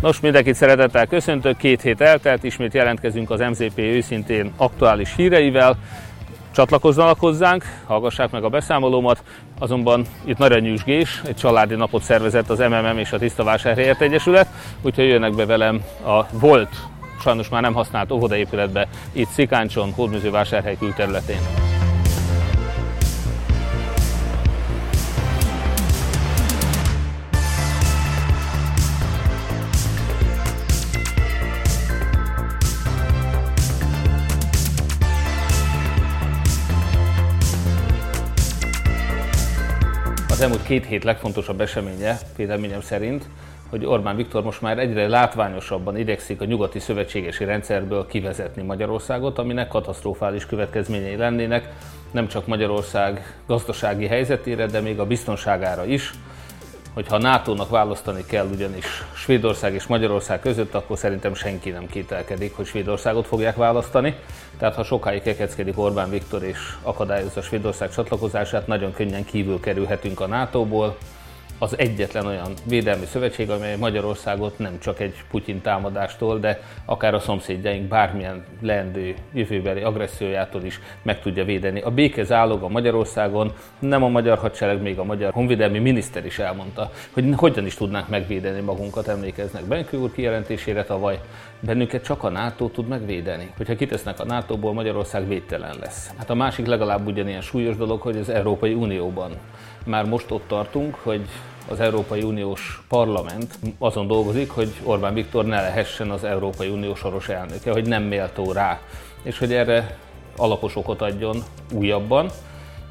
Nos, mindenkit szeretettel köszöntök, két hét eltelt, ismét jelentkezünk az MZP őszintén aktuális híreivel. Csatlakozzanak hozzánk, hallgassák meg a beszámolómat, azonban itt Naranyűs Gés, egy családi napot szervezett az MMM és a Tiszta Vásárhelyért Egyesület, úgyhogy jönnek be velem a volt, sajnos már nem használt óvodaépületbe, itt Szikáncson, Hódműző külterületén. Elmúlt két hét legfontosabb eseménye, véleményem szerint, hogy Orbán Viktor most már egyre látványosabban idegszik a nyugati szövetségesi rendszerből kivezetni Magyarországot, aminek katasztrofális következményei lennének nem csak Magyarország gazdasági helyzetére, de még a biztonságára is hogy ha NATO-nak választani kell ugyanis Svédország és Magyarország között, akkor szerintem senki nem kételkedik, hogy Svédországot fogják választani. Tehát ha sokáig kekeckedik Orbán Viktor és akadályozza Svédország csatlakozását, nagyon könnyen kívül kerülhetünk a NATO-ból, az egyetlen olyan védelmi szövetség, amely Magyarországot nem csak egy Putyin támadástól, de akár a szomszédjaink bármilyen leendő jövőbeli agressziójától is meg tudja védeni. A béke zálog a Magyarországon, nem a magyar hadsereg, még a magyar honvédelmi miniszter is elmondta, hogy hogyan is tudnánk megvédeni magunkat, emlékeznek Benkő úr kijelentésére tavaly, bennünket csak a NATO tud megvédeni. Hogyha kitesznek a NATO-ból, Magyarország védtelen lesz. Hát a másik legalább ugyanilyen súlyos dolog, hogy az Európai Unióban már most ott tartunk, hogy az Európai Uniós Parlament azon dolgozik, hogy Orbán Viktor ne lehessen az Európai Unió soros elnöke, hogy nem méltó rá, és hogy erre alapos okot adjon újabban.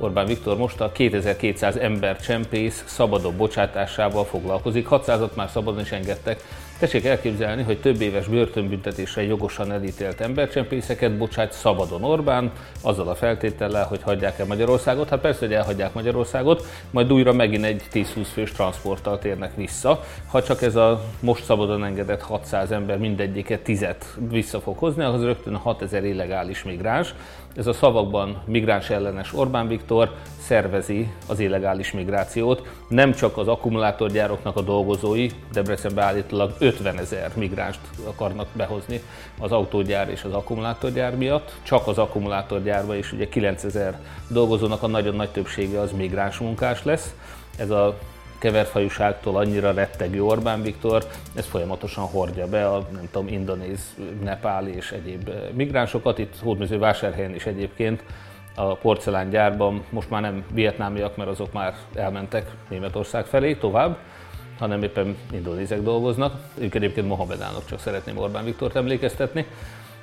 Orbán Viktor most a 2200 ember csempész szabadon bocsátásával foglalkozik, 600-at már szabadon is engedtek, Tessék elképzelni, hogy több éves börtönbüntetésre jogosan elítélt embercsempészeket bocsát szabadon Orbán, azzal a feltétellel, hogy hagyják el Magyarországot. Hát persze, hogy elhagyják Magyarországot, majd újra megint egy 10-20 fős transporttal térnek vissza. Ha csak ez a most szabadon engedett 600 ember mindegyiket tizet vissza fog hozni, az rögtön 6000 illegális migráns. Ez a szavakban migráns ellenes Orbán Viktor szervezi az illegális migrációt. Nem csak az akkumulátorgyároknak a dolgozói, Debrecenbe állítólag 50 ezer migránst akarnak behozni az autógyár és az akkumulátorgyár miatt. Csak az akkumulátorgyárban is ugye 9 ezer dolgozónak a nagyon nagy többsége az migráns munkás lesz. Ez a keverfajúságtól annyira rettegő Orbán Viktor, ez folyamatosan hordja be a nem tudom, indonéz, nepáli és egyéb migránsokat. Itt Hódmezővásárhelyen is egyébként a porcelángyárban most már nem vietnámiak, mert azok már elmentek Németország felé tovább, hanem éppen indonézek dolgoznak. Ők egyébként mohamedánok, csak szeretném Orbán Viktort emlékeztetni.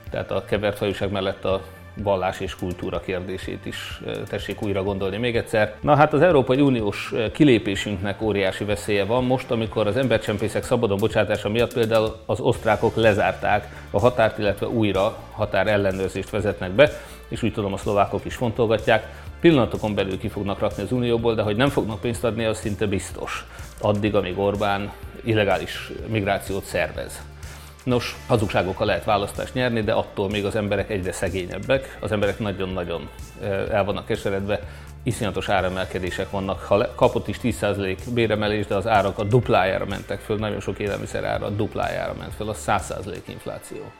Tehát a kevert fajúság mellett a vallás és kultúra kérdését is tessék újra gondolni még egyszer. Na hát az Európai Uniós kilépésünknek óriási veszélye van most, amikor az embercsempészek szabadon bocsátása miatt például az osztrákok lezárták a határt, illetve újra határ ellenőrzést vezetnek be, és úgy tudom a szlovákok is fontolgatják. Pillanatokon belül ki fognak rakni az Unióból, de hogy nem fognak pénzt adni, az szinte biztos. Addig, amíg Orbán illegális migrációt szervez. Nos, hazugságokkal lehet választást nyerni, de attól még az emberek egyre szegényebbek, az emberek nagyon-nagyon el vannak keseredve, iszonyatos áremelkedések vannak. Ha kapott is 10% béremelés, de az árak a duplájára mentek föl, nagyon sok élelmiszer ára a duplájára ment föl, az 100% infláció.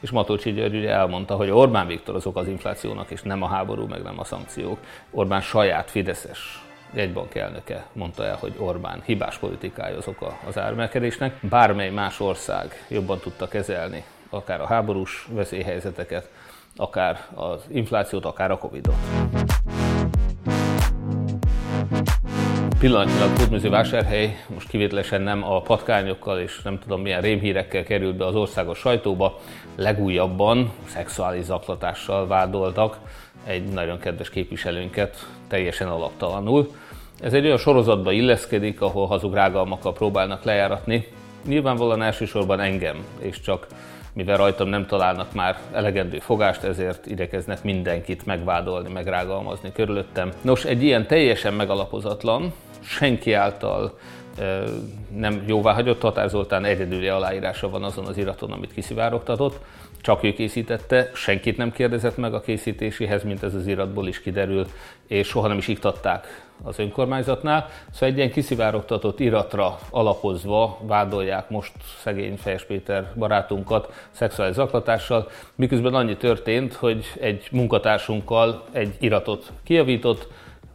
És Matolcsi György ugye elmondta, hogy Orbán Viktor azok az inflációnak, és nem a háború, meg nem a szankciók. Orbán saját Fideszes jegybank elnöke mondta el, hogy Orbán hibás politikája az oka az ármelkedésnek. Bármely más ország jobban tudta kezelni akár a háborús veszélyhelyzeteket, akár az inflációt, akár a Covidot. Pillanatnyilag Hódműző vásárhely most kivételesen nem a patkányokkal és nem tudom milyen rémhírekkel került be az országos sajtóba. Legújabban szexuális zaklatással vádoltak egy nagyon kedves képviselőnket teljesen alaptalanul. Ez egy olyan sorozatba illeszkedik, ahol hazug rágalmakkal próbálnak lejáratni. Nyilvánvalóan elsősorban engem, és csak mivel rajtam nem találnak már elegendő fogást, ezért igyekeznek mindenkit megvádolni, megrágalmazni körülöttem. Nos, egy ilyen teljesen megalapozatlan, senki által nem jóváhagyott Tatár Zoltán egyedüli aláírása van azon az iraton, amit kiszivárogtatott, csak ő készítette, senkit nem kérdezett meg a készítéséhez, mint ez az iratból is kiderül, és soha nem is iktatták az önkormányzatnál. Szóval egy ilyen kiszivárogtatott iratra alapozva vádolják most szegény Fejes Péter barátunkat szexuális zaklatással, miközben annyi történt, hogy egy munkatársunkkal egy iratot kijavított,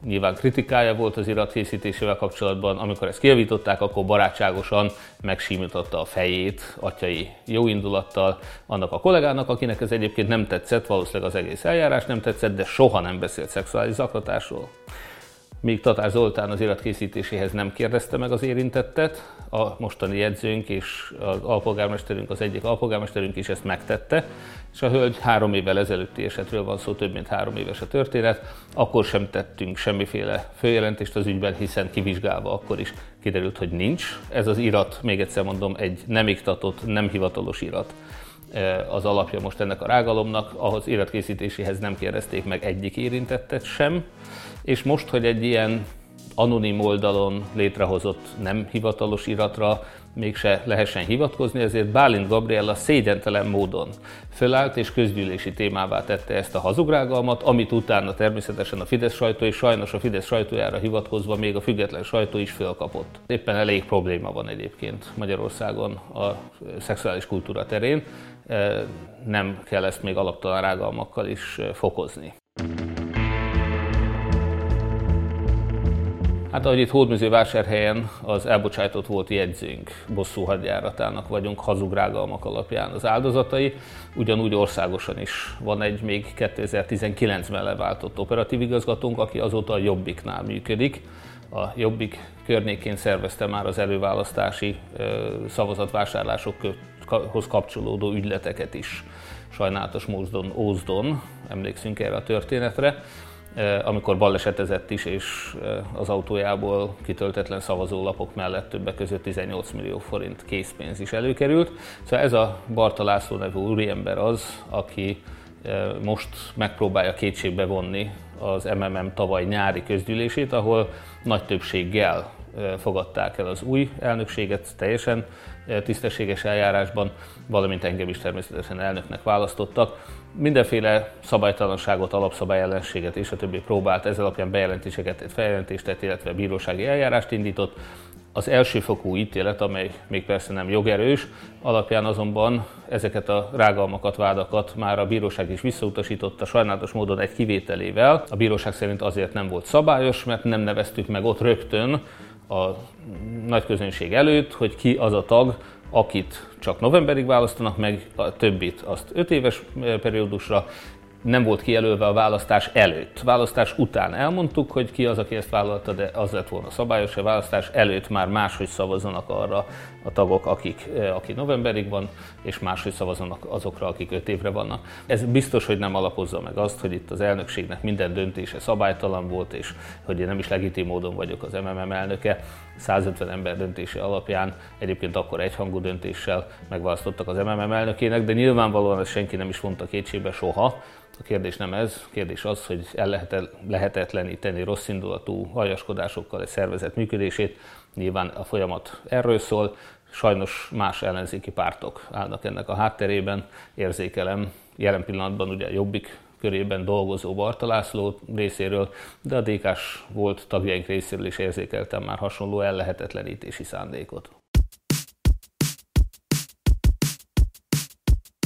nyilván kritikája volt az irat készítésével kapcsolatban, amikor ezt kijavították, akkor barátságosan megsímította a fejét atyai jóindulattal annak a kollégának, akinek ez egyébként nem tetszett, valószínűleg az egész eljárás nem tetszett, de soha nem beszélt szexuális zaklatásról míg Tatár Zoltán az iratkészítéséhez nem kérdezte meg az érintettet, a mostani jegyzőnk és az alpolgármesterünk, az egyik alpolgármesterünk is ezt megtette, és a hölgy három évvel ezelőtti esetről van szó, több mint három éves a történet, akkor sem tettünk semmiféle főjelentést az ügyben, hiszen kivizsgálva akkor is kiderült, hogy nincs. Ez az irat, még egyszer mondom, egy nem iktatott, nem hivatalos irat az alapja most ennek a rágalomnak, ahhoz iratkészítéséhez nem kérdezték meg egyik érintettet sem, és most, hogy egy ilyen anonim oldalon létrehozott nem hivatalos iratra mégse lehessen hivatkozni, ezért Bálint Gabriella szégyentelen módon fölállt és közgyűlési témává tette ezt a hazugrágalmat, amit utána természetesen a Fidesz sajtó, és sajnos a Fidesz sajtójára hivatkozva még a független sajtó is fölkapott. Éppen elég probléma van egyébként Magyarországon a szexuális kultúra terén, nem kell ezt még alaptalan rágalmakkal is fokozni. Hát ahogy itt Hódműzővásárhelyen az elbocsájtott volt jegyzőnk bosszú hadjáratának vagyunk hazugrágalmak alapján az áldozatai. Ugyanúgy országosan is van egy még 2019-ben leváltott operatív igazgatónk, aki azóta a Jobbiknál működik. A Jobbik környékén szervezte már az előválasztási szavazatvásárlásokhoz kapcsolódó ügyleteket is. Sajnálatos módon Ózdon, emlékszünk erre a történetre amikor balesetezett is, és az autójából kitöltetlen szavazólapok mellett többek között 18 millió forint készpénz is előkerült. Szóval ez a Barta László nevű úriember az, aki most megpróbálja kétségbe vonni az MMM tavaly nyári közgyűlését, ahol nagy többséggel fogadták el az új elnökséget teljesen tisztességes eljárásban, valamint engem is természetesen elnöknek választottak. Mindenféle szabálytalanságot, alapszabály ellenséget és a többi próbált, ezzel alapján bejelentéseket feljelentést tett, illetve bírósági eljárást indított. Az elsőfokú ítélet, amely még persze nem jogerős, alapján azonban ezeket a rágalmakat, vádakat már a bíróság is visszautasította sajnálatos módon egy kivételével. A bíróság szerint azért nem volt szabályos, mert nem neveztük meg ott rögtön a nagy közönség előtt, hogy ki az a tag, akit csak novemberig választanak meg, a többit azt 5 éves periódusra, nem volt kijelölve a választás előtt. Választás után elmondtuk, hogy ki az, aki ezt vállalta, de az lett volna szabályos, a választás előtt már máshogy szavazzanak arra a tagok, akik, eh, aki novemberig van, és máshogy szavazzanak azokra, akik öt évre vannak. Ez biztos, hogy nem alapozza meg azt, hogy itt az elnökségnek minden döntése szabálytalan volt, és hogy én nem is legitim módon vagyok az MMM elnöke. 150 ember döntése alapján egyébként akkor egyhangú döntéssel megválasztottak az MMM elnökének, de nyilvánvalóan ezt senki nem is vonta kétségbe soha, a kérdés nem ez, a kérdés az, hogy el lehet lehetetleníteni rossz indulatú hajaskodásokkal egy szervezet működését. Nyilván a folyamat erről szól, sajnos más ellenzéki pártok állnak ennek a hátterében, érzékelem. Jelen pillanatban ugye Jobbik körében dolgozó Barta László részéről, de a dk volt tagjaink részéről is érzékeltem már hasonló ellehetetlenítési szándékot.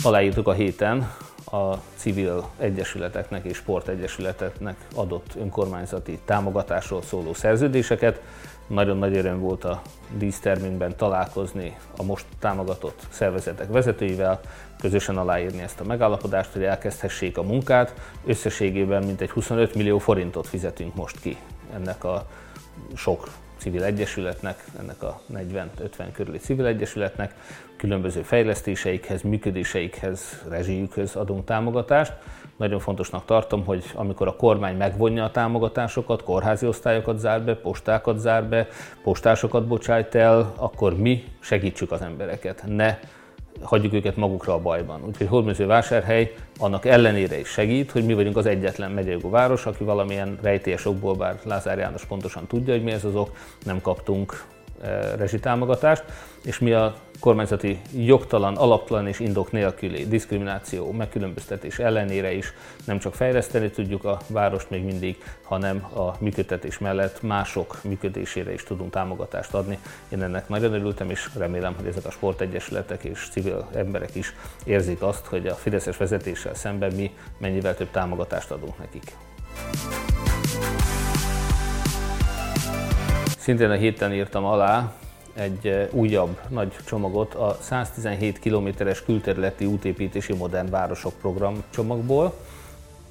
Aláírtuk a héten a civil egyesületeknek és sportegyesületeknek adott önkormányzati támogatásról szóló szerződéseket. Nagyon nagy öröm volt a dísztermünkben találkozni a most támogatott szervezetek vezetőivel, közösen aláírni ezt a megállapodást, hogy elkezdhessék a munkát. Összességében mintegy 25 millió forintot fizetünk most ki ennek a sok civil egyesületnek, ennek a 40-50 körüli civil egyesületnek, különböző fejlesztéseikhez, működéseikhez, rezsijükhöz adunk támogatást. Nagyon fontosnak tartom, hogy amikor a kormány megvonja a támogatásokat, kórházi osztályokat zár be, postákat zár be, postásokat bocsájt el, akkor mi segítsük az embereket, ne hagyjuk őket magukra a bajban. Úgyhogy vásárhely annak ellenére is segít, hogy mi vagyunk az egyetlen megyejogú város, aki valamilyen rejtélyes okból, bár Lázár János pontosan tudja, hogy mi ez az ok, nem kaptunk rezsitámogatást, és mi a kormányzati jogtalan, alaptalan és indok nélküli diszkrimináció, megkülönböztetés ellenére is nem csak fejleszteni tudjuk a várost még mindig, hanem a működtetés mellett mások működésére is tudunk támogatást adni. Én ennek nagyon örültem, és remélem, hogy ezek a sportegyesületek és civil emberek is érzik azt, hogy a Fideszes vezetéssel szemben mi mennyivel több támogatást adunk nekik. Szintén a héten írtam alá egy újabb nagy csomagot a 117 kilométeres külterületi útépítési modern városok program csomagból.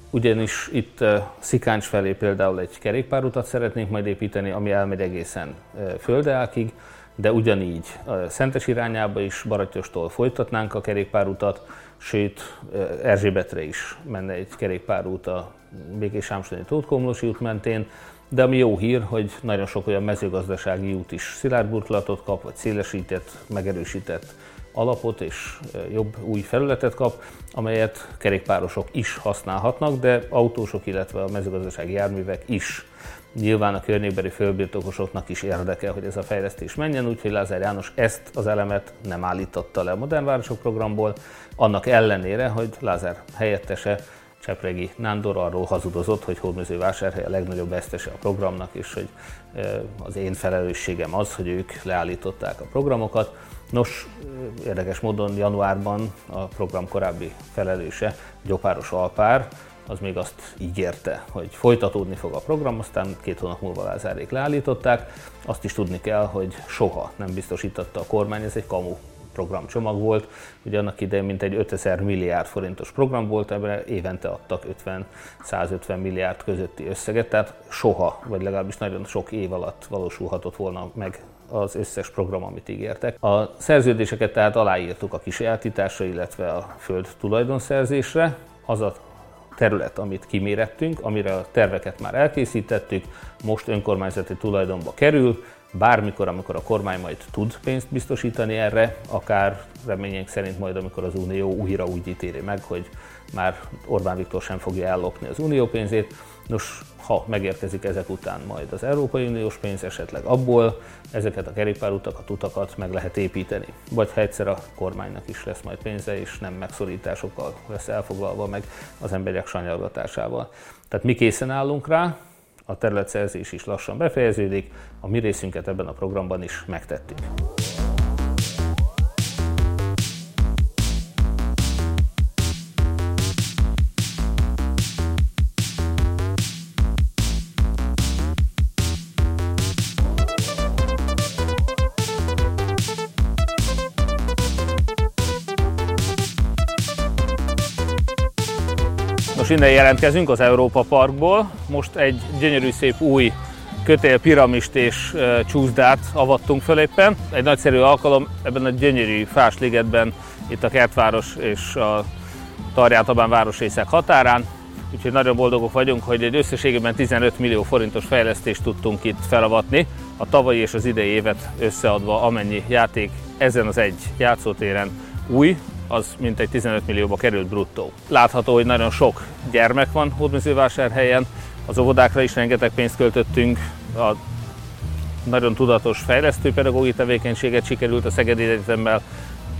Ugyanis itt Szikáncs felé például egy kerékpárutat szeretnénk majd építeni, ami elmegy egészen Földeákig, de ugyanígy Szentes irányába is Baratyostól folytatnánk a kerékpárutat, sőt Erzsébetre is menne egy kerékpárút a Békés Sámsonyi Tótkomlosi út mentén, de ami jó hír, hogy nagyon sok olyan mezőgazdasági út is szilárd burkolatot kap, vagy szélesített, megerősített alapot és jobb új felületet kap, amelyet kerékpárosok is használhatnak, de autósok, illetve a mezőgazdasági járművek is. Nyilván a környékbeli fölbirtokosoknak is érdekel, hogy ez a fejlesztés menjen, úgyhogy Lázár János ezt az elemet nem állította le a Modern Városok programból, annak ellenére, hogy Lázár helyettese Csepregi Nándor arról hazudozott, hogy Hódmezővásárhely a legnagyobb vesztese a programnak, és hogy az én felelősségem az, hogy ők leállították a programokat. Nos, érdekes módon januárban a program korábbi felelőse, Gyopáros Alpár, az még azt ígérte, hogy folytatódni fog a program, aztán két hónap múlva Lázárék leállították. Azt is tudni kell, hogy soha nem biztosította a kormány, ez egy kamu programcsomag volt. Ugye annak idején mintegy 5000 milliárd forintos program volt, ebben évente adtak 50-150 milliárd közötti összeget, tehát soha, vagy legalábbis nagyon sok év alatt valósulhatott volna meg az összes program, amit ígértek. A szerződéseket tehát aláírtuk a kisajátításra, illetve a föld tulajdonszerzésre. Az a terület, amit kimérettünk, amire a terveket már elkészítettük, most önkormányzati tulajdonba kerül, bármikor, amikor a kormány majd tud pénzt biztosítani erre, akár reményénk szerint majd, amikor az Unió újra úgy ítéli meg, hogy már Orbán Viktor sem fogja ellopni az unió pénzét. Nos, ha megérkezik ezek után majd az Európai Uniós pénz, esetleg abból ezeket a kerékpárutakat, utakat meg lehet építeni. Vagy ha egyszer a kormánynak is lesz majd pénze, és nem megszorításokkal lesz elfoglalva meg az emberek sanyargatásával. Tehát mi készen állunk rá, a területszerzés is lassan befejeződik, a mi részünket ebben a programban is megtettük. Innen jelentkezünk az Európa Parkból. Most egy gyönyörű szép új kötél, piramist és csúszdát avattunk föl éppen. Egy nagyszerű alkalom ebben a gyönyörű fásligetben, itt a Kertváros és a Tarjátabán városrészek határán. Úgyhogy nagyon boldogok vagyunk, hogy egy összességében 15 millió forintos fejlesztést tudtunk itt felavatni, a tavalyi és az idei évet összeadva amennyi játék ezen az egy játszótéren új, az mintegy 15 millióba került bruttó. Látható, hogy nagyon sok gyermek van Hódmezővásárhelyen, az óvodákra is rengeteg pénzt költöttünk, a nagyon tudatos fejlesztő pedagógiai tevékenységet sikerült a Szegedi Egyetemmel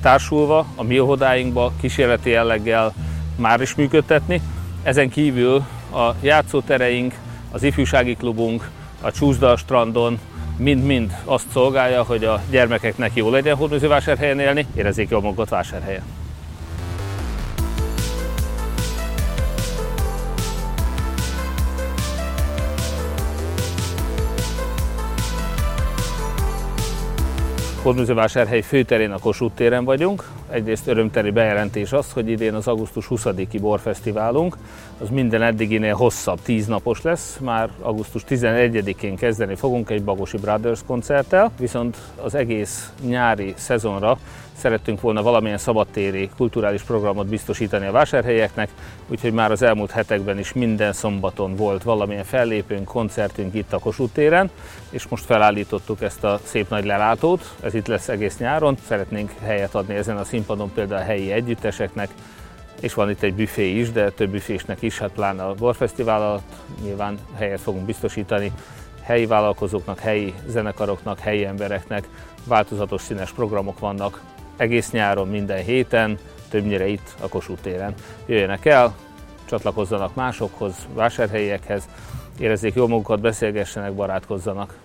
társulva, a mi óvodáinkba kísérleti jelleggel már is működtetni. Ezen kívül a játszótereink, az ifjúsági klubunk, a Csúszda strandon, mind-mind azt szolgálja, hogy a gyermekeknek jó legyen Hódműzővásárhelyen élni, érezzék jól magukat vásárhelyen. Hódműzővásárhely főterén a Kossuth téren vagyunk. Egyrészt örömteli bejelentés az, hogy idén az augusztus 20-i borfesztiválunk, az minden eddiginél hosszabb, tíz napos lesz. Már augusztus 11-én kezdeni fogunk egy Bagosi Brothers koncerttel, viszont az egész nyári szezonra szerettünk volna valamilyen szabadtéri kulturális programot biztosítani a vásárhelyeknek, úgyhogy már az elmúlt hetekben is minden szombaton volt valamilyen fellépőnk, koncertünk itt a Kossuth téren, és most felállítottuk ezt a szép nagy lelátót, ez itt lesz egész nyáron, szeretnénk helyet adni ezen a színpadon például a helyi együtteseknek, és van itt egy büfé is, de több büfésnek is, hát pláne a borfesztivál alatt nyilván helyet fogunk biztosítani helyi vállalkozóknak, helyi zenekaroknak, helyi embereknek változatos színes programok vannak egész nyáron, minden héten, többnyire itt a Kossuth téren. Jöjjenek el, csatlakozzanak másokhoz, vásárhelyiekhez, érezzék jól magukat, beszélgessenek, barátkozzanak.